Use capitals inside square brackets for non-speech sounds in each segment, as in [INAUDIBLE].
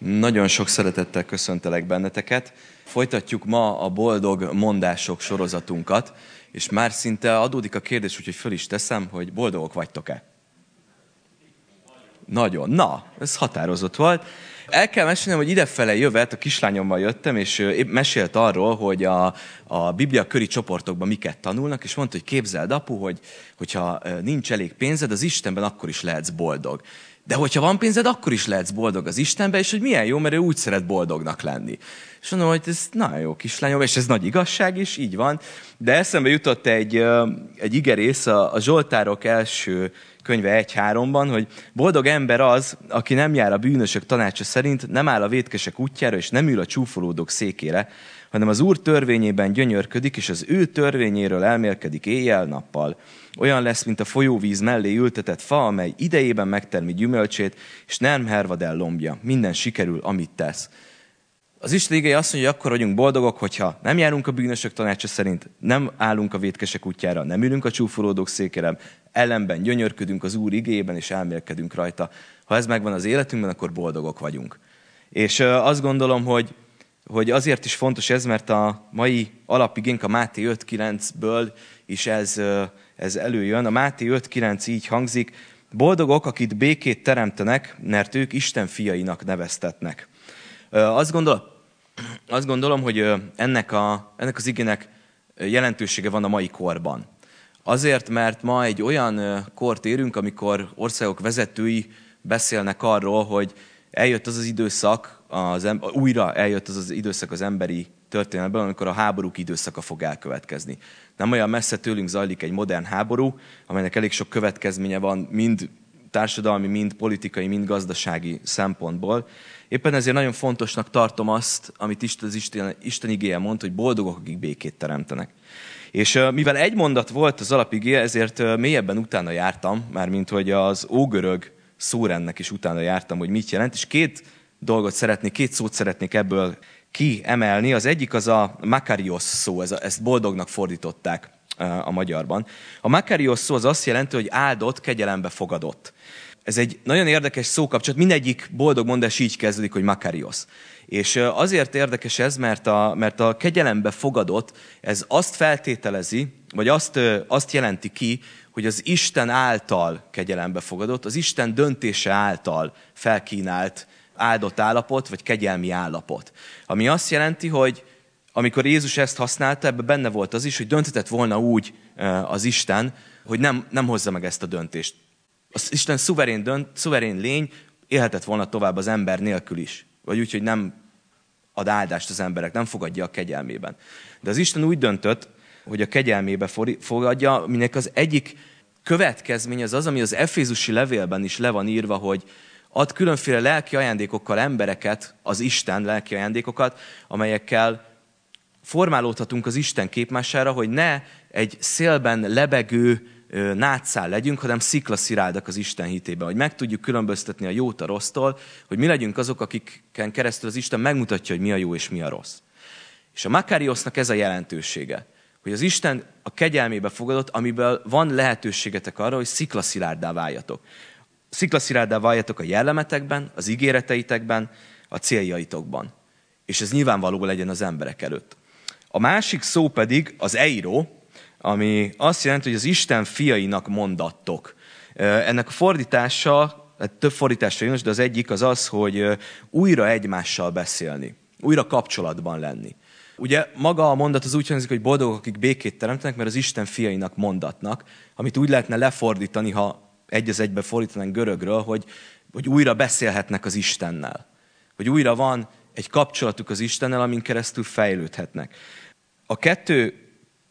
Nagyon sok szeretettel köszöntelek benneteket. Folytatjuk ma a boldog mondások sorozatunkat, és már szinte adódik a kérdés, úgyhogy föl is teszem, hogy boldogok vagytok-e? Nagyon. Na, ez határozott volt. El kell mesélnem, hogy idefele jövet, a kislányommal jöttem, és épp mesélt arról, hogy a, a Biblia köri csoportokban miket tanulnak, és mondta, hogy képzeld, apu, hogy hogyha nincs elég pénzed, az Istenben akkor is lehetsz boldog. De hogyha van pénzed, akkor is lehetsz boldog az Istenbe, és hogy milyen jó, mert ő úgy szeret boldognak lenni. És mondom, hogy ez nagyon jó kislányom, és ez nagy igazság is, így van. De eszembe jutott egy, egy igerész a, a Zsoltárok első könyve 1-3-ban, hogy boldog ember az, aki nem jár a bűnösök tanácsa szerint, nem áll a vétkesek útjára, és nem ül a csúfolódók székére, hanem az Úr törvényében gyönyörködik, és az ő törvényéről elmélkedik éjjel-nappal. Olyan lesz, mint a folyóvíz mellé ültetett fa, amely idejében megtermi gyümölcsét, és nem hervad el lombja. Minden sikerül, amit tesz. Az Isten igény azt mondja, hogy akkor vagyunk boldogok, hogyha nem járunk a bűnösök tanácsa szerint, nem állunk a vétkesek útjára, nem ülünk a csúfolódók székére, ellenben gyönyörködünk az Úr igében, és elmélkedünk rajta. Ha ez megvan az életünkben, akkor boldogok vagyunk. És azt gondolom, hogy, hogy azért is fontos ez, mert a mai alapigénk a Máté 5.9-ből is ez, ez előjön. A Máté 5.9 így hangzik, boldogok, akit békét teremtenek, mert ők Isten fiainak neveztetnek. Azt, gondol, azt gondolom, hogy ennek, a, ennek az igének jelentősége van a mai korban. Azért, mert ma egy olyan kort érünk, amikor országok vezetői beszélnek arról, hogy eljött az az időszak, az, újra eljött az az időszak az emberi történetben, amikor a háborúk időszaka fog elkövetkezni. Nem olyan messze tőlünk zajlik egy modern háború, amelynek elég sok következménye van, mind társadalmi, mind politikai, mind gazdasági szempontból. Éppen ezért nagyon fontosnak tartom azt, amit Isten, az Isten, Isten igéje mond, hogy boldogok, akik békét teremtenek. És mivel egy mondat volt az alapigé, ezért mélyebben utána jártam, mármint hogy az ógörög szórennek is utána jártam, hogy mit jelent, és két dolgot szeretnék, két szót szeretnék ebből kiemelni. Az egyik az a makarios szó, ez a, ezt boldognak fordították a magyarban. A makarios szó az azt jelenti, hogy áldott, kegyelembe fogadott. Ez egy nagyon érdekes szókapcsolat, mindegyik boldog mondás így kezdődik, hogy makarios. És azért érdekes ez, mert a, mert a kegyelembe fogadott, ez azt feltételezi, vagy azt, azt jelenti ki, hogy az Isten által kegyelembe fogadott, az Isten döntése által felkínált áldott állapot, vagy kegyelmi állapot. Ami azt jelenti, hogy amikor Jézus ezt használta, ebben benne volt az is, hogy döntetett volna úgy az Isten, hogy nem, nem hozza meg ezt a döntést. Az Isten szuverén, dönt, szuverén lény élhetett volna tovább az ember nélkül is. Vagy úgy, hogy nem ad áldást az emberek, nem fogadja a kegyelmében. De az Isten úgy döntött, hogy a kegyelmébe fogadja, minek az egyik következmény az az, ami az Efézusi levélben is le van írva, hogy ad különféle lelki ajándékokkal embereket, az Isten lelki ajándékokat, amelyekkel formálódhatunk az Isten képmására, hogy ne egy szélben lebegő nátszál legyünk, hanem sziklasziráldak az Isten hitében, hogy meg tudjuk különböztetni a jót a rossztól, hogy mi legyünk azok, akiken keresztül az Isten megmutatja, hogy mi a jó és mi a rossz. És a Makáriosznak ez a jelentősége, hogy az Isten a kegyelmébe fogadott, amiből van lehetőségetek arra, hogy sziklaszilárdá váljatok. Sziklaszilárdá váljatok a jellemetekben, az ígéreteitekben, a céljaitokban. És ez nyilvánvaló legyen az emberek előtt. A másik szó pedig az eiro, ami azt jelenti, hogy az Isten fiainak mondattok. Ennek a fordítása, hát több fordításra jön, de az egyik az az, hogy újra egymással beszélni, újra kapcsolatban lenni. Ugye maga a mondat az úgy hangzik, hogy boldogok, akik békét teremtenek, mert az Isten fiainak mondatnak, amit úgy lehetne lefordítani, ha egy az egybe fordítanánk görögről, hogy, hogy újra beszélhetnek az Istennel. Hogy újra van egy kapcsolatuk az Istennel, amin keresztül fejlődhetnek. A kettő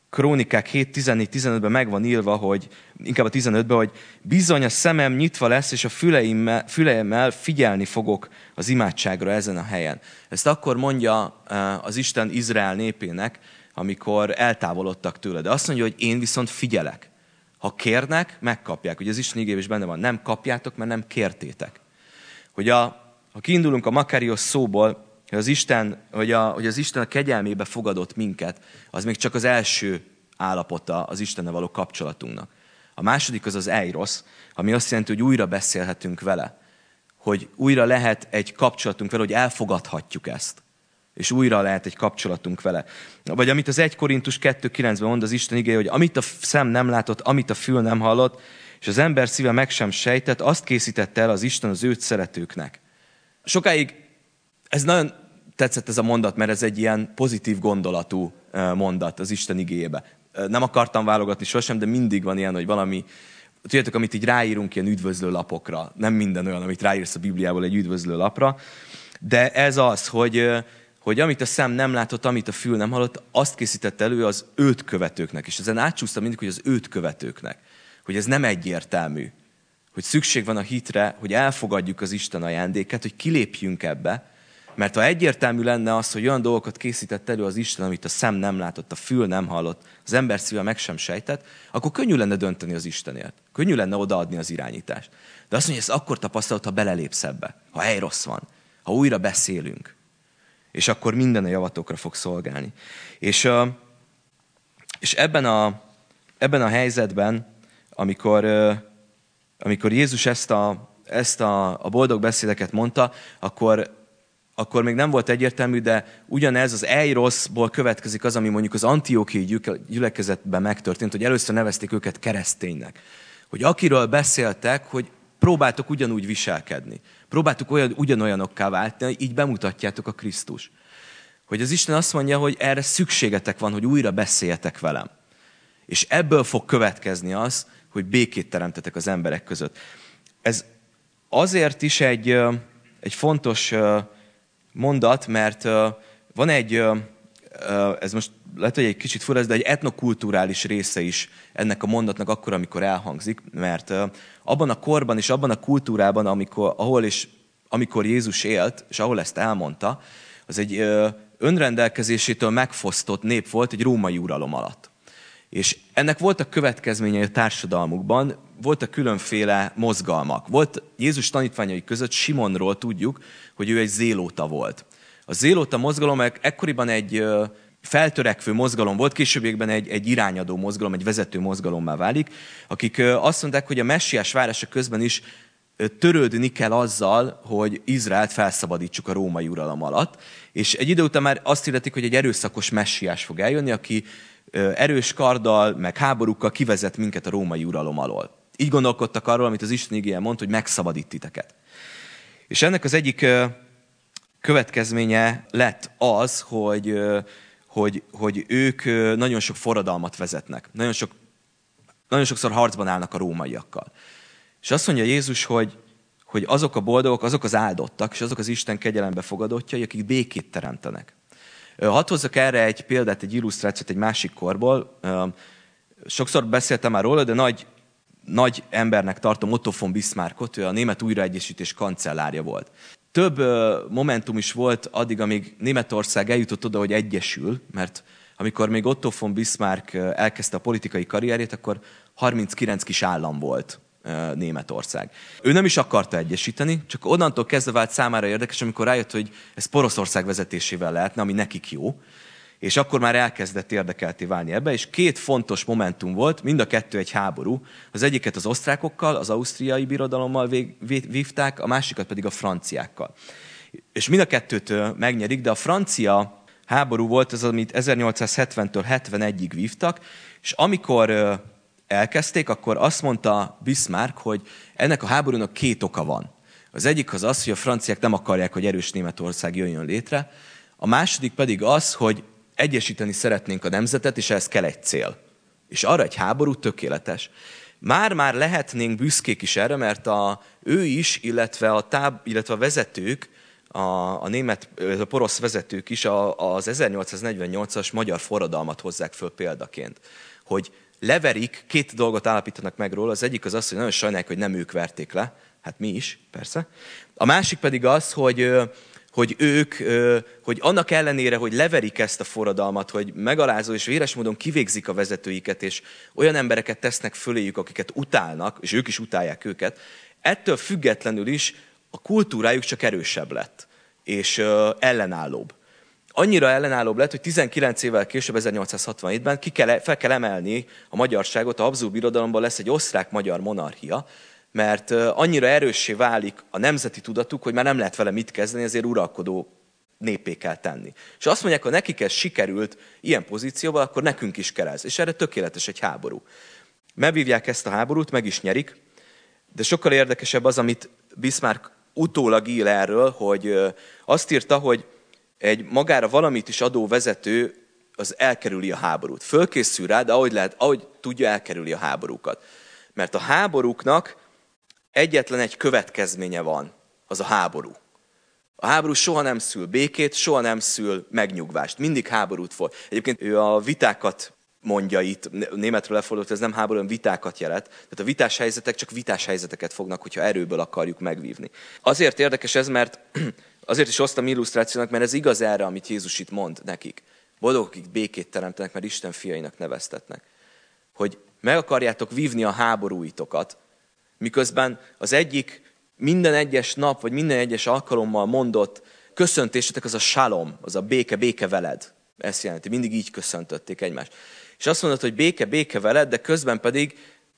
Krónikák 7.14-15-ben meg van írva, hogy inkább a 15-ben, hogy bizony a szemem nyitva lesz, és a füleimmel, füleimmel figyelni fogok az imádságra ezen a helyen. Ezt akkor mondja eh, az Isten Izrael népének, amikor eltávolodtak tőle. De azt mondja, hogy én viszont figyelek. Ha kérnek, megkapják. Ugye az Isten igény is benne van, nem kapjátok, mert nem kértétek. Hogy a, ha kiindulunk a Makarios szóból, hogy az Isten, hogy, a, hogy az Isten a kegyelmébe fogadott minket, az még csak az első állapota az Istennel való kapcsolatunknak. A második az az eiros, ami azt jelenti, hogy újra beszélhetünk vele. hogy újra lehet egy kapcsolatunk vele, hogy elfogadhatjuk ezt. És újra lehet egy kapcsolatunk vele. Vagy amit az 1 Korintus 2.9-ben mond az Isten igéje, hogy amit a szem nem látott, amit a fül nem hallott, és az ember szíve meg sem sejtett, azt készítette el az Isten az őt szeretőknek. Sokáig ez nagyon tetszett ez a mondat, mert ez egy ilyen pozitív gondolatú mondat az Isten igéjébe. Nem akartam válogatni sosem, de mindig van ilyen, hogy valami, tudjátok, amit így ráírunk ilyen üdvözlő lapokra. Nem minden olyan, amit ráírsz a Bibliából egy üdvözlő lapra. De ez az, hogy, hogy amit a szem nem látott, amit a fül nem hallott, azt készített elő az őt követőknek. És ezen átsúsztam mindig, hogy az őt követőknek. Hogy ez nem egyértelmű. Hogy szükség van a hitre, hogy elfogadjuk az Isten ajándéket, hogy kilépjünk ebbe, mert ha egyértelmű lenne az, hogy olyan dolgokat készített elő az Isten, amit a szem nem látott, a fül nem hallott, az ember szíve meg sem sejtett, akkor könnyű lenne dönteni az Istenért. Könnyű lenne odaadni az irányítást. De azt mondja, ezt akkor tapasztalod, ha belelépsz ebbe, ha hely rossz van, ha újra beszélünk. És akkor minden a javatokra fog szolgálni. És, és ebben, a, ebben a helyzetben, amikor, amikor Jézus ezt a, ezt a, a boldog beszédeket mondta, akkor akkor még nem volt egyértelmű, de ugyanez az Eiroszból következik az, ami mondjuk az antiókiai gyülekezetben megtörtént, hogy először nevezték őket kereszténynek. Hogy akiről beszéltek, hogy próbáltok ugyanúgy viselkedni. Próbáltuk olyan, ugyanolyanokká váltani, így bemutatjátok a Krisztus. Hogy az Isten azt mondja, hogy erre szükségetek van, hogy újra beszéljetek velem. És ebből fog következni az, hogy békét teremtetek az emberek között. Ez azért is egy, egy fontos mondat, mert van egy, ez most lehet, hogy egy kicsit fura, de egy etnokulturális része is ennek a mondatnak akkor, amikor elhangzik, mert abban a korban és abban a kultúrában, amikor, ahol és amikor Jézus élt, és ahol ezt elmondta, az egy önrendelkezésétől megfosztott nép volt egy római uralom alatt. És ennek voltak következményei a társadalmukban, voltak különféle mozgalmak. Volt Jézus tanítványai között Simonról tudjuk, hogy ő egy zélóta volt. A zélóta mozgalom ekkoriban egy feltörekvő mozgalom volt, későbbiekben egy, egy irányadó mozgalom, egy vezető mozgalommá válik, akik azt mondták, hogy a messiás várása közben is törődni kell azzal, hogy Izraelt felszabadítsuk a római uralom alatt. És egy idő után már azt illetik, hogy egy erőszakos messiás fog eljönni, aki erős karddal, meg háborúkkal kivezet minket a római uralom alól. Így gondolkodtak arról, amit az Isten igéje mond, hogy megszabadít titeket. És ennek az egyik következménye lett az, hogy, hogy, hogy ők nagyon sok forradalmat vezetnek. Nagyon, sok, nagyon sokszor harcban állnak a rómaiakkal. És azt mondja Jézus, hogy, hogy azok a boldogok, azok az áldottak, és azok az Isten kegyelembe fogadottjai, akik békét teremtenek. Hadd hozzak erre egy példát, egy illusztrációt egy másik korból. Sokszor beszéltem már róla, de nagy, nagy embernek tartom Otto von Bismarckot, ő a német újraegyesítés kancellárja volt. Több momentum is volt addig, amíg Németország eljutott oda, hogy egyesül, mert amikor még Otto von Bismarck elkezdte a politikai karrierjét, akkor 39 kis állam volt Németország. Ő nem is akarta egyesíteni, csak onnantól kezdve vált számára érdekes, amikor rájött, hogy ez Poroszország vezetésével lehetne, ami nekik jó, és akkor már elkezdett érdekelté válni ebbe, és két fontos momentum volt, mind a kettő egy háború. Az egyiket az osztrákokkal, az ausztriai birodalommal vívták, a másikat pedig a franciákkal. És mind a kettőt megnyerik, de a francia háború volt az, amit 1870-től 71-ig vívtak, és amikor elkezdték, akkor azt mondta Bismarck, hogy ennek a háborúnak két oka van. Az egyik az az, hogy a franciák nem akarják, hogy erős Németország jöjjön létre, a második pedig az, hogy egyesíteni szeretnénk a nemzetet, és ez kell egy cél. És arra egy háború tökéletes. Már-már lehetnénk büszkék is erre, mert a, ő is, illetve a, táb, illetve a vezetők, a, a német, a porosz vezetők is a, az 1848-as magyar forradalmat hozzák föl példaként. Hogy leverik, két dolgot állapítanak meg róla. Az egyik az az, hogy nagyon sajnálják, hogy nem ők verték le. Hát mi is, persze. A másik pedig az, hogy, hogy ők, hogy annak ellenére, hogy leverik ezt a forradalmat, hogy megalázó és véres módon kivégzik a vezetőiket, és olyan embereket tesznek föléjük, akiket utálnak, és ők is utálják őket, ettől függetlenül is a kultúrájuk csak erősebb lett, és ellenállóbb annyira ellenállóbb lett, hogy 19 évvel később, 1867-ben ki kell, fel kell emelni a magyarságot, a Habsburg birodalomban lesz egy osztrák-magyar monarchia, mert annyira erőssé válik a nemzeti tudatuk, hogy már nem lehet vele mit kezdeni, ezért uralkodó népé kell tenni. És azt mondják, ha nekik ez sikerült ilyen pozícióval, akkor nekünk is kell ez. És erre tökéletes egy háború. Megvívják ezt a háborút, meg is nyerik, de sokkal érdekesebb az, amit Bismarck utólag ír erről, hogy azt írta, hogy egy magára valamit is adó vezető az elkerüli a háborút. Fölkészül rá, de ahogy, lehet, ahogy tudja, elkerüli a háborúkat. Mert a háborúknak egyetlen egy következménye van, az a háború. A háború soha nem szül békét, soha nem szül megnyugvást. Mindig háborút fog. Egyébként ő a vitákat mondja itt, németről lefordult, ez nem háború, hanem vitákat jelent. Tehát a vitás helyzetek csak vitás helyzeteket fognak, hogyha erőből akarjuk megvívni. Azért érdekes ez, mert azért is hoztam illusztrációnak, mert ez igaz erre, amit Jézus itt mond nekik. Boldogok, akik békét teremtenek, mert Isten fiainak neveztetnek. Hogy meg akarjátok vívni a háborúitokat, miközben az egyik minden egyes nap, vagy minden egyes alkalommal mondott köszöntésetek az a salom, az a béke, béke veled. Ezt jelenti, mindig így köszöntötték egymást. És azt mondod, hogy béke, béke veled, de közben pedig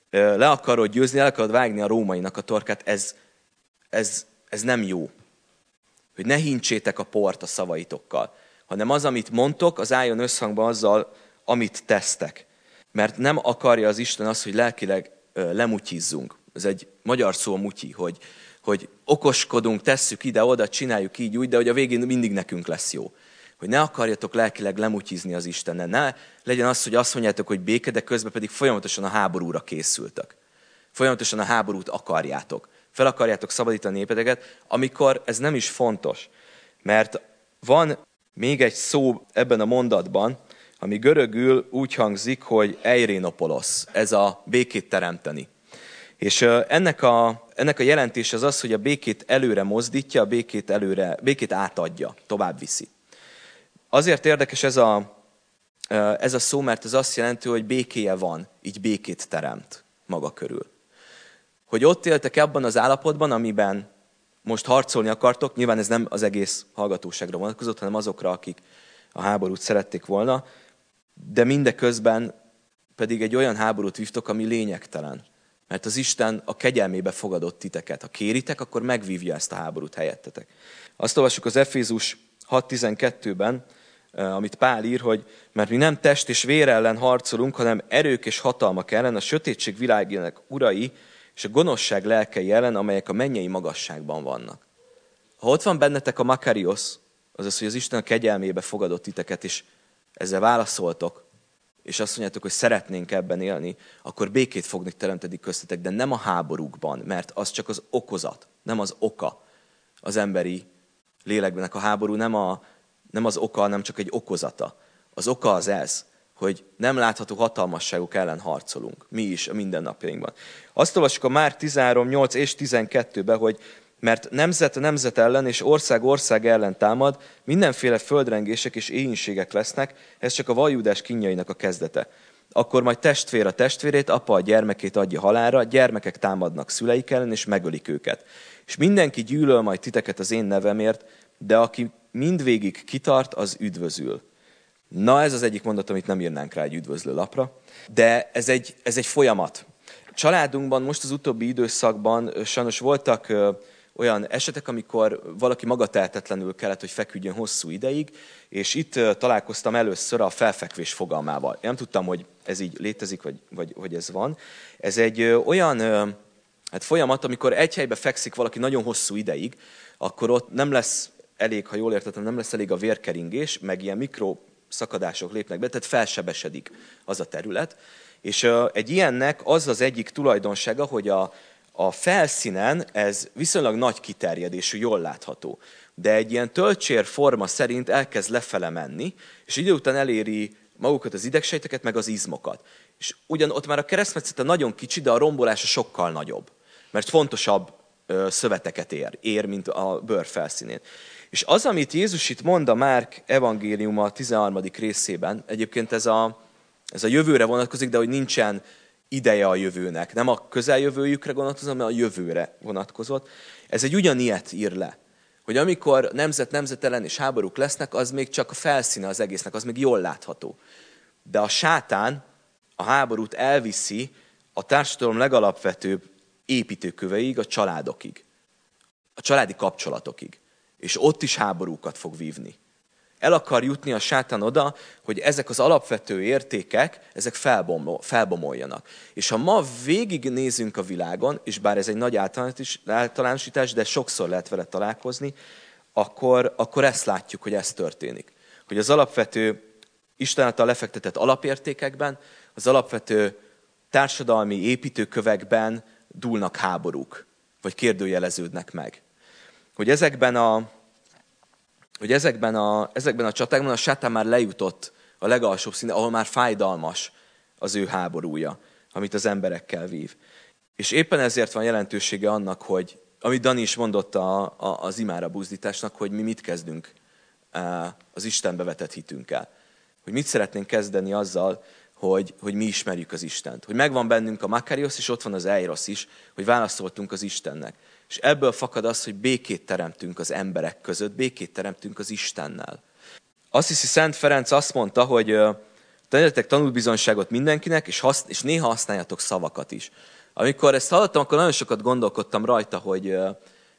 le akarod győzni, le akarod vágni a rómainak a torkát, ez, ez, ez nem jó. Hogy ne hincsétek a port a szavaitokkal, hanem az, amit mondtok, az álljon összhangba azzal, amit tesztek. Mert nem akarja az Isten azt, hogy lelkileg lemutyizzunk. Ez egy magyar szó mutyi, hogy, hogy okoskodunk, tesszük ide-oda, csináljuk így úgy, de hogy a végén mindig nekünk lesz jó. Hogy ne akarjatok lelkileg lemutyizni az Istennel. Ne legyen az, hogy azt mondjátok, hogy béke, de közben pedig folyamatosan a háborúra készültek. Folyamatosan a háborút akarjátok. Fel akarjátok szabadítani a népeteket, amikor ez nem is fontos. Mert van még egy szó ebben a mondatban, ami görögül úgy hangzik, hogy eirénopolosz, ez a békét teremteni. És ennek a, ennek a jelentés az az, hogy a békét előre mozdítja, a békét, előre, békét átadja, tovább viszi. Azért érdekes ez a, ez a szó, mert ez azt jelenti, hogy békéje van, így békét teremt maga körül. Hogy ott éltek abban az állapotban, amiben most harcolni akartok, nyilván ez nem az egész hallgatóságra vonatkozott, hanem azokra, akik a háborút szerették volna, de mindeközben pedig egy olyan háborút vívtok, ami lényegtelen. Mert az Isten a kegyelmébe fogadott titeket. Ha kéritek, akkor megvívja ezt a háborút helyettetek. Azt olvassuk az Efézus 6.12-ben, eh, amit Pál ír, hogy mert mi nem test és vér ellen harcolunk, hanem erők és hatalmak ellen, a sötétség világének urai és a gonoszság lelkei ellen, amelyek a mennyei magasságban vannak. Ha ott van bennetek a Makarios, azaz, hogy az Isten a kegyelmébe fogadott titeket, és ezzel válaszoltok, és azt mondjátok, hogy szeretnénk ebben élni, akkor békét fognak teremteni köztetek, de nem a háborúkban, mert az csak az okozat, nem az oka az emberi lélekbenek a háború, nem, a, nem az oka, nem csak egy okozata. Az oka az ez, hogy nem látható hatalmasságok ellen harcolunk. Mi is a mindennapjainkban. Azt olvassuk a Már 13, 8 és 12-ben, hogy mert nemzet nemzet ellen és ország ország ellen támad, mindenféle földrengések és éhínségek lesznek, ez csak a vajúdás kínjainak a kezdete. Akkor majd testvér a testvérét, apa a gyermekét adja halára, gyermekek támadnak szüleik ellen, és megölik őket. És mindenki gyűlöl majd titeket az én nevemért, de aki mindvégig kitart, az üdvözül. Na, ez az egyik mondat, amit nem írnánk rá egy üdvözlő lapra, de ez egy, ez egy folyamat. Családunkban most az utóbbi időszakban sajnos voltak olyan esetek, amikor valaki magatehetetlenül kellett, hogy feküdjön hosszú ideig, és itt találkoztam először a felfekvés fogalmával. Én nem tudtam, hogy ez így létezik, vagy, vagy hogy ez van. Ez egy olyan hát folyamat, amikor egy helybe fekszik valaki nagyon hosszú ideig, akkor ott nem lesz elég, ha jól értettem, nem lesz elég a vérkeringés, meg ilyen mikro szakadások lépnek be, tehát felsebesedik az a terület. És egy ilyennek az az egyik tulajdonsága, hogy a, a felszínen ez viszonylag nagy kiterjedésű, jól látható. De egy ilyen töltsér forma szerint elkezd lefele menni, és idő után eléri magukat az idegsejteket, meg az izmokat. És ugyan ott már a keresztmetszete nagyon kicsi, de a rombolása sokkal nagyobb. Mert fontosabb szöveteket ér, ér, mint a bőr felszínén. És az, amit Jézus itt mond a Márk evangéliuma 13. részében, egyébként ez a, ez a jövőre vonatkozik, de hogy nincsen ideje a jövőnek. Nem a közeljövőjükre vonatkozott, hanem a jövőre vonatkozott. Ez egy ugyanilyet ír le. Hogy amikor nemzet nemzet ellen és háborúk lesznek, az még csak a felszíne az egésznek, az még jól látható. De a sátán a háborút elviszi a társadalom legalapvetőbb építőköveig, a családokig, a családi kapcsolatokig. És ott is háborúkat fog vívni. El akar jutni a sátán oda, hogy ezek az alapvető értékek, ezek felbomoljanak. És ha ma végignézünk a világon, és bár ez egy nagy általánosítás, de sokszor lehet vele találkozni, akkor, akkor ezt látjuk, hogy ez történik. Hogy az alapvető Isten által lefektetett alapértékekben, az alapvető társadalmi építőkövekben dúlnak háborúk, vagy kérdőjeleződnek meg. Hogy ezekben a, hogy ezekben a, ezekben a csatákban a sátán már lejutott a legalsóbb színe, ahol már fájdalmas az ő háborúja, amit az emberekkel vív. És éppen ezért van jelentősége annak, hogy, amit Dani is mondott a, a, az imára buzdításnak, hogy mi mit kezdünk e, az Istenbe vetett hitünkkel. Hogy mit szeretnénk kezdeni azzal, hogy, hogy mi ismerjük az Istent. Hogy megvan bennünk a Makarios, és ott van az Eiros is, hogy válaszoltunk az Istennek. És ebből fakad az, hogy békét teremtünk az emberek között, békét teremtünk az Istennel. Azt hiszi Szent Ferenc azt mondta, hogy tegyetek tanulbizonyságot mindenkinek, és, hasz, és néha használjatok szavakat is. Amikor ezt hallottam, akkor nagyon sokat gondolkodtam rajta, hogy,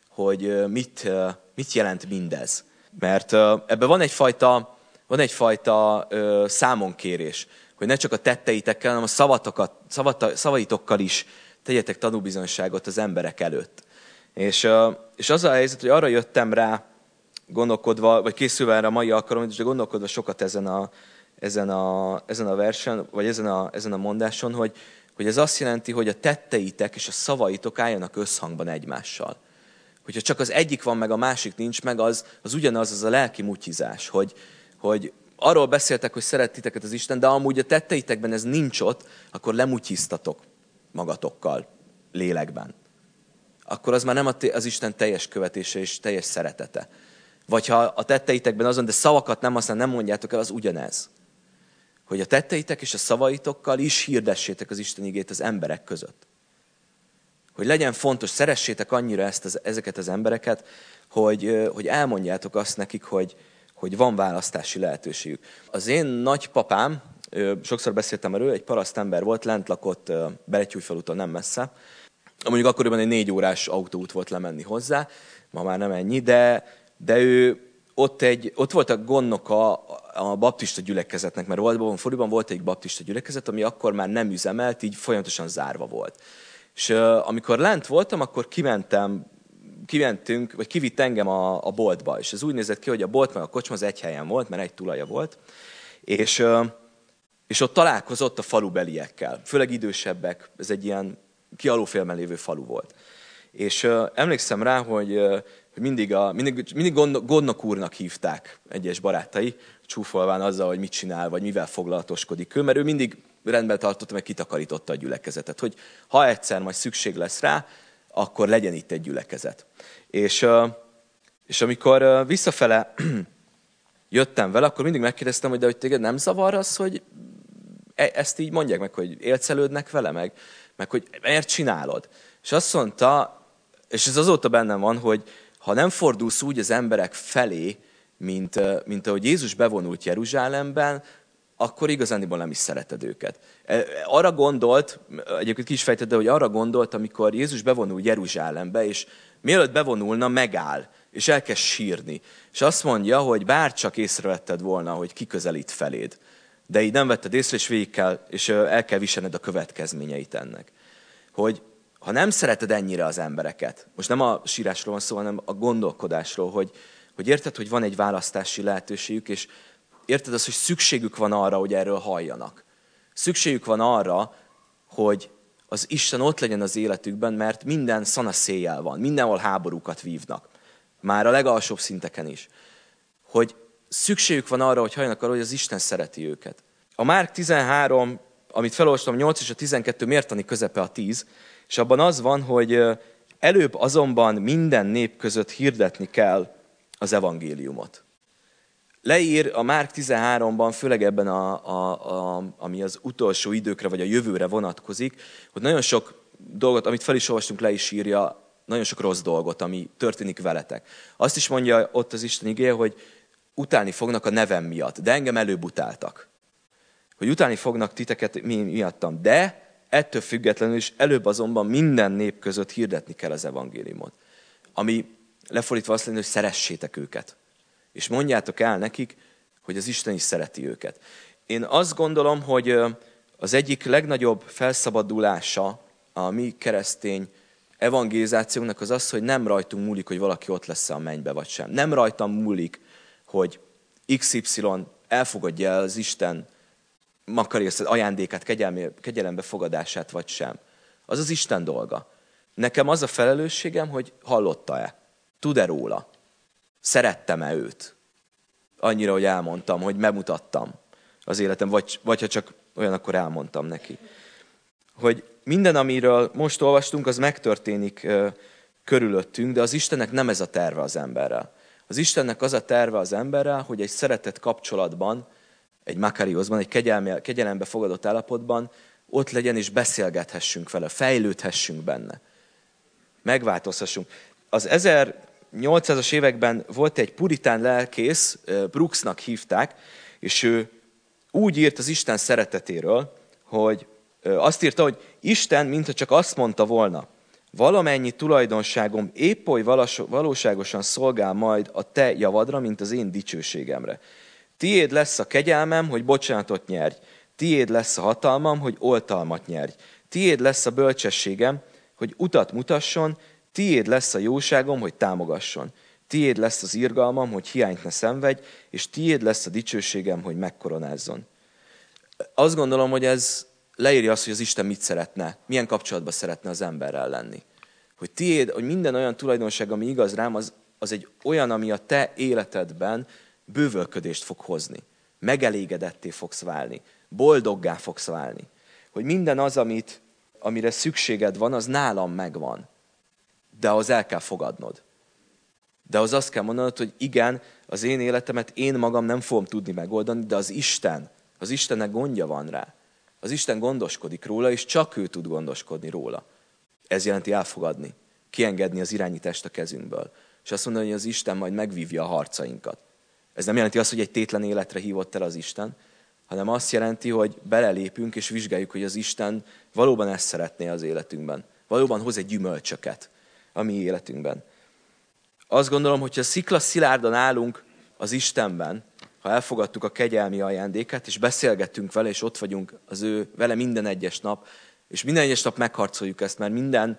hogy mit, mit jelent mindez. Mert ebben van egyfajta, van egyfajta számonkérés hogy ne csak a tetteitekkel, hanem a szavatokat, szavata, szavaitokkal is tegyetek tanúbizonyságot az emberek előtt. És, és az a helyzet, hogy arra jöttem rá, gondolkodva, vagy készülve erre a mai alkalomra, de gondolkodva sokat ezen a, ezen a, ezen a versen, vagy ezen a, ezen a mondáson, hogy, hogy ez azt jelenti, hogy a tetteitek és a szavaitok álljanak összhangban egymással. Hogyha csak az egyik van, meg a másik nincs meg, az, az ugyanaz, az a lelki mutyizás, hogy, hogy arról beszéltek, hogy szeret titeket az Isten, de amúgy a tetteitekben ez nincs ott, akkor lemutyiztatok magatokkal, lélekben. Akkor az már nem az Isten teljes követése és teljes szeretete. Vagy ha a tetteitekben azon, de szavakat nem aztán nem mondjátok el, az ugyanez. Hogy a tetteitek és a szavaitokkal is hirdessétek az Isten igét az emberek között. Hogy legyen fontos, szeressétek annyira ezt az, ezeket az embereket, hogy, hogy elmondjátok azt nekik, hogy, hogy van választási lehetőségük. Az én nagypapám, sokszor beszéltem erről, egy parasztember volt, lent lakott Beretyújfalúton nem messze. Mondjuk akkoriban egy négy órás autóút volt lemenni hozzá, ma már nem ennyi, de, de ő ott, egy, ott volt a gondnoka a baptista gyülekezetnek, mert Oldban, Foriban volt egy baptista gyülekezet, ami akkor már nem üzemelt, így folyamatosan zárva volt. És amikor lent voltam, akkor kimentem kimentünk, vagy kivitt engem a, a boltba, és ez úgy nézett ki, hogy a bolt meg a kocsma az egy helyen volt, mert egy tulaja volt, és, és ott találkozott a falubeliekkel, főleg idősebbek, ez egy ilyen kialófélmen lévő falu volt. És uh, emlékszem rá, hogy, uh, mindig, a, mindig, mindig gondok, gondnok úrnak hívták egyes barátai, csúfolván azzal, hogy mit csinál, vagy mivel foglalatoskodik ő, mert ő mindig rendben tartotta, meg kitakarította a gyülekezetet, hogy ha egyszer majd szükség lesz rá, akkor legyen itt egy gyülekezet. És, és amikor visszafele [CLEARS THROAT] jöttem vele, akkor mindig megkérdeztem, hogy de hogy téged nem zavar az, hogy e, ezt így mondják meg, hogy élcelődnek vele, meg, meg hogy miért csinálod. És azt mondta, és ez azóta bennem van, hogy ha nem fordulsz úgy az emberek felé, mint, mint ahogy Jézus bevonult Jeruzsálemben, akkor igazániból nem is szereted őket. E, arra gondolt, egyébként ki is fejtette, hogy arra gondolt, amikor Jézus bevonul Jeruzsálembe, és mielőtt bevonulna, megáll, és elkezd sírni. És azt mondja, hogy bár csak észrevetted volna, hogy kiközelít feléd, de így nem vetted észre, és végig kell, és el kell viselned a következményeit ennek. Hogy ha nem szereted ennyire az embereket, most nem a sírásról van szó, hanem a gondolkodásról, hogy, hogy érted, hogy van egy választási lehetőségük, és érted azt, hogy szükségük van arra, hogy erről halljanak. Szükségük van arra, hogy az Isten ott legyen az életükben, mert minden szanaszéjjel van, mindenhol háborúkat vívnak. Már a legalsóbb szinteken is. Hogy szükségük van arra, hogy halljanak arra, hogy az Isten szereti őket. A Márk 13, amit felolvastam, 8 és a 12 mértani közepe a 10, és abban az van, hogy előbb azonban minden nép között hirdetni kell az evangéliumot leír a Márk 13-ban, főleg ebben, a, a, a, ami az utolsó időkre vagy a jövőre vonatkozik, hogy nagyon sok dolgot, amit fel is olvastunk, le is írja, nagyon sok rossz dolgot, ami történik veletek. Azt is mondja ott az Isten igéje, hogy utálni fognak a nevem miatt, de engem előbb utáltak. Hogy utálni fognak titeket mi miattam, de Ettől függetlenül is előbb azonban minden nép között hirdetni kell az evangéliumot. Ami lefordítva azt jelenti, hogy szeressétek őket. És mondjátok el nekik, hogy az Isten is szereti őket. Én azt gondolom, hogy az egyik legnagyobb felszabadulása a mi keresztény evangélizációnak az az, hogy nem rajtunk múlik, hogy valaki ott lesz a mennybe vagy sem. Nem rajtam múlik, hogy XY elfogadja el az Isten makariasz ajándékát, kegyelembe fogadását vagy sem. Az az Isten dolga. Nekem az a felelősségem, hogy hallotta-e, tud-e róla, szerettem-e őt. Annyira, hogy elmondtam, hogy bemutattam az életem, vagy, vagy ha csak olyan, akkor elmondtam neki. Hogy minden, amiről most olvastunk, az megtörténik körülöttünk, de az Istennek nem ez a terve az emberrel. Az Istennek az a terve az emberrel, hogy egy szeretett kapcsolatban, egy makariózban, egy kegyelembe fogadott állapotban ott legyen és beszélgethessünk vele, fejlődhessünk benne. Megváltozhassunk. Az 1800-as években volt egy puritán lelkész, Brooksnak hívták, és ő úgy írt az Isten szeretetéről, hogy azt írta, hogy Isten, mintha csak azt mondta volna, valamennyi tulajdonságom épp oly valóságosan szolgál majd a te javadra, mint az én dicsőségemre. Tiéd lesz a kegyelmem, hogy bocsánatot nyerj. Tiéd lesz a hatalmam, hogy oltalmat nyerj. Tiéd lesz a bölcsességem, hogy utat mutasson, tiéd lesz a jóságom, hogy támogasson. Tiéd lesz az irgalmam, hogy hiányt ne szenvedj, és tiéd lesz a dicsőségem, hogy megkoronázzon. Azt gondolom, hogy ez leírja azt, hogy az Isten mit szeretne, milyen kapcsolatban szeretne az emberrel lenni. Hogy tiéd, hogy minden olyan tulajdonság, ami igaz rám, az, az egy olyan, ami a te életedben bővölködést fog hozni. Megelégedetté fogsz válni. Boldoggá fogsz válni. Hogy minden az, amit, amire szükséged van, az nálam megvan. De az el kell fogadnod. De az azt kell mondanod, hogy igen, az én életemet én magam nem fogom tudni megoldani, de az Isten, az Istennek gondja van rá. Az Isten gondoskodik róla, és csak ő tud gondoskodni róla. Ez jelenti elfogadni, kiengedni az irányítást a kezünkből. És azt mondani, hogy az Isten majd megvívja a harcainkat. Ez nem jelenti azt, hogy egy tétlen életre hívott el az Isten, hanem azt jelenti, hogy belelépünk és vizsgáljuk, hogy az Isten valóban ezt szeretné az életünkben. Valóban hoz egy gyümölcsöket a mi életünkben. Azt gondolom, hogyha szikla szilárdan állunk az Istenben, ha elfogadtuk a kegyelmi ajándékát, és beszélgettünk vele, és ott vagyunk az ő vele minden egyes nap, és minden egyes nap megharcoljuk ezt, mert minden,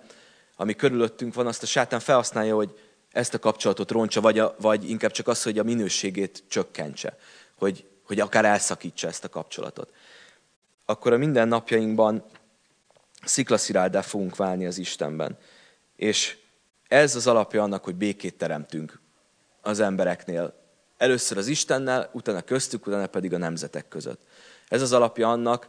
ami körülöttünk van, azt a sátán felhasználja, hogy ezt a kapcsolatot roncsa, vagy, a, vagy inkább csak az, hogy a minőségét csökkentse, hogy, hogy akár elszakítsa ezt a kapcsolatot. Akkor a minden napjainkban sziklasziráldá fogunk válni az Istenben. És ez az alapja annak, hogy békét teremtünk az embereknél. Először az Istennel, utána köztük, utána pedig a nemzetek között. Ez az alapja annak,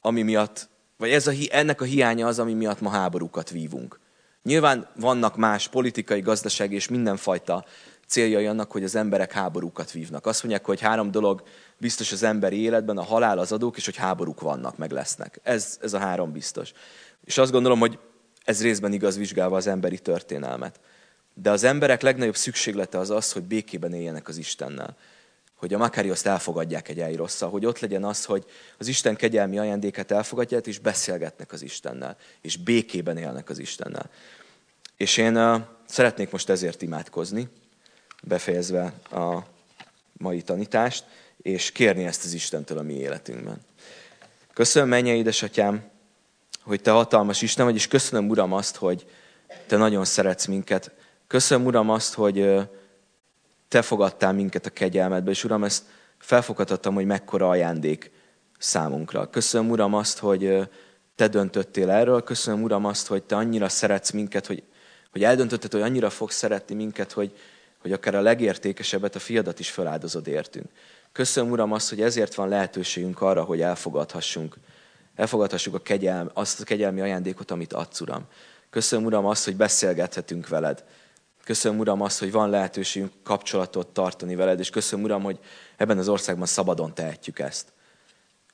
ami miatt, vagy ez a, ennek a hiánya az, ami miatt ma háborúkat vívunk. Nyilván vannak más politikai, gazdasági és mindenfajta céljai annak, hogy az emberek háborúkat vívnak. Azt mondják, hogy három dolog biztos az emberi életben, a halál, az adók, és hogy háborúk vannak, meg lesznek. Ez, ez a három biztos. És azt gondolom, hogy ez részben igaz vizsgálva az emberi történelmet. De az emberek legnagyobb szükséglete az az, hogy békében éljenek az Istennel. Hogy a Makarioszt elfogadják egy elrosszal, hogy ott legyen az, hogy az Isten kegyelmi ajándéket elfogadják, és beszélgetnek az Istennel, és békében élnek az Istennel. És én uh, szeretnék most ezért imádkozni, befejezve a mai tanítást, és kérni ezt az Istentől a mi életünkben. Köszönöm, mennyei édesatyám, hogy te hatalmas Isten vagy, és köszönöm, Uram, azt, hogy te nagyon szeretsz minket. Köszönöm, Uram, azt, hogy te fogadtál minket a kegyelmedbe, és Uram, ezt felfogadhattam, hogy mekkora ajándék számunkra. Köszönöm, Uram, azt, hogy te döntöttél erről. Köszönöm, Uram, azt, hogy te annyira szeretsz minket, hogy, hogy eldöntötted, hogy annyira fogsz szeretni minket, hogy, hogy akár a legértékesebbet, a fiadat is feláldozod értünk. Köszönöm, Uram, azt, hogy ezért van lehetőségünk arra, hogy elfogadhassunk elfogadhassuk a kegyelm, azt a kegyelmi ajándékot, amit adsz, Uram. Köszönöm, Uram, azt, hogy beszélgethetünk veled. Köszönöm, Uram, azt, hogy van lehetőségünk kapcsolatot tartani veled, és köszönöm, Uram, hogy ebben az országban szabadon tehetjük ezt.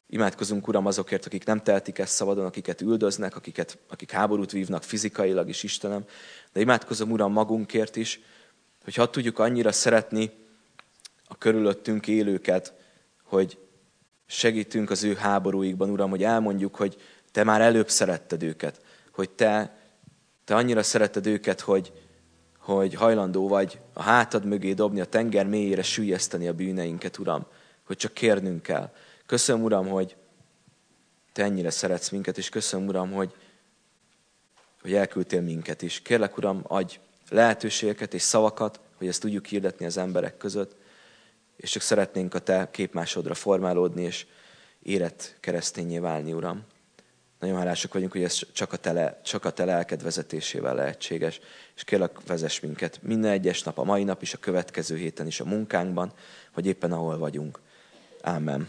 Imádkozunk, Uram, azokért, akik nem tehetik ezt szabadon, akiket üldöznek, akiket, akik háborút vívnak fizikailag is, Istenem. De imádkozom, Uram, magunkért is, hogy ha tudjuk annyira szeretni a körülöttünk élőket, hogy segítünk az ő háborúikban, Uram, hogy elmondjuk, hogy Te már előbb szeretted őket, hogy te, te annyira szeretted őket, hogy, hogy hajlandó vagy a hátad mögé dobni, a tenger mélyére sűjeszteni a bűneinket, Uram, hogy csak kérnünk kell. Köszönöm, Uram, hogy Te ennyire szeretsz minket, és köszönöm, Uram, hogy, hogy elküldtél minket is. Kérlek, Uram, adj lehetőségeket és szavakat, hogy ezt tudjuk hirdetni az emberek között, és csak szeretnénk a Te képmásodra formálódni, és érett keresztényé válni, Uram. Nagyon hálások vagyunk, hogy ez csak a, tele, csak a te lelked vezetésével lehetséges, és kérlek, vezess minket minden egyes nap, a mai nap is, a következő héten is a munkánkban, vagy éppen ahol vagyunk. Amen.